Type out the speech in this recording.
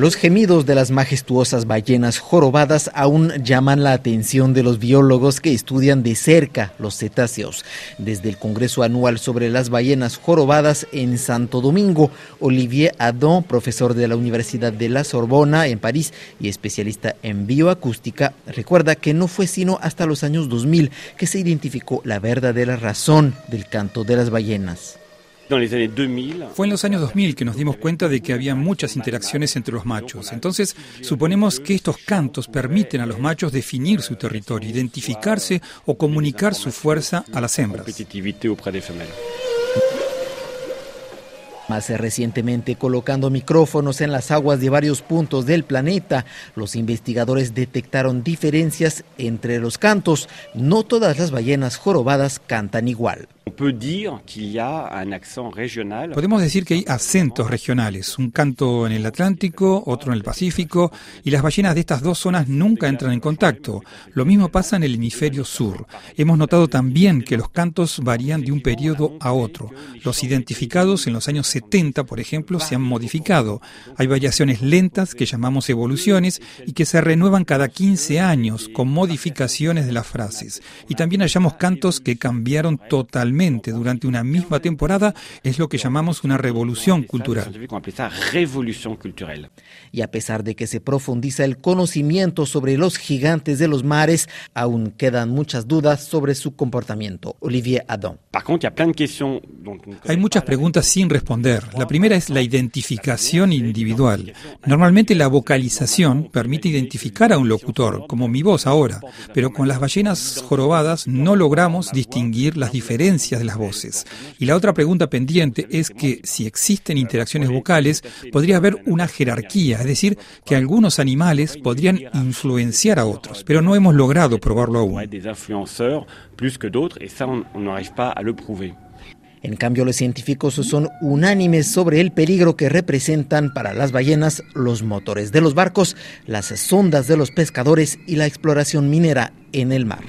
Los gemidos de las majestuosas ballenas jorobadas aún llaman la atención de los biólogos que estudian de cerca los cetáceos. Desde el Congreso Anual sobre las ballenas jorobadas en Santo Domingo, Olivier Adon, profesor de la Universidad de la Sorbona en París y especialista en bioacústica, recuerda que no fue sino hasta los años 2000 que se identificó la verdadera razón del canto de las ballenas. Fue en los años 2000 que nos dimos cuenta de que había muchas interacciones entre los machos. Entonces, suponemos que estos cantos permiten a los machos definir su territorio, identificarse o comunicar su fuerza a las hembras. Más recientemente, colocando micrófonos en las aguas de varios puntos del planeta, los investigadores detectaron diferencias entre los cantos. No todas las ballenas jorobadas cantan igual. Podemos decir que hay acentos regionales, un canto en el Atlántico, otro en el Pacífico, y las ballenas de estas dos zonas nunca entran en contacto. Lo mismo pasa en el hemisferio sur. Hemos notado también que los cantos varían de un periodo a otro. Los identificados en los años 70, por ejemplo, se han modificado. Hay variaciones lentas que llamamos evoluciones y que se renuevan cada 15 años con modificaciones de las frases. Y también hallamos cantos que cambiaron totalmente durante una misma temporada es lo que llamamos una revolución cultural. Y a pesar de que se profundiza el conocimiento sobre los gigantes de los mares, aún quedan muchas dudas sobre su comportamiento. Olivier Adam. Hay muchas preguntas sin responder. La primera es la identificación individual. Normalmente la vocalización permite identificar a un locutor, como mi voz ahora, pero con las ballenas jorobadas no logramos distinguir las diferencias de las voces. Y la otra pregunta pendiente es que si existen interacciones vocales, podría haber una jerarquía, es decir, que algunos animales podrían influenciar a otros, pero no hemos logrado probarlo aún. En cambio, los científicos son unánimes sobre el peligro que representan para las ballenas los motores de los barcos, las sondas de los pescadores y la exploración minera en el mar.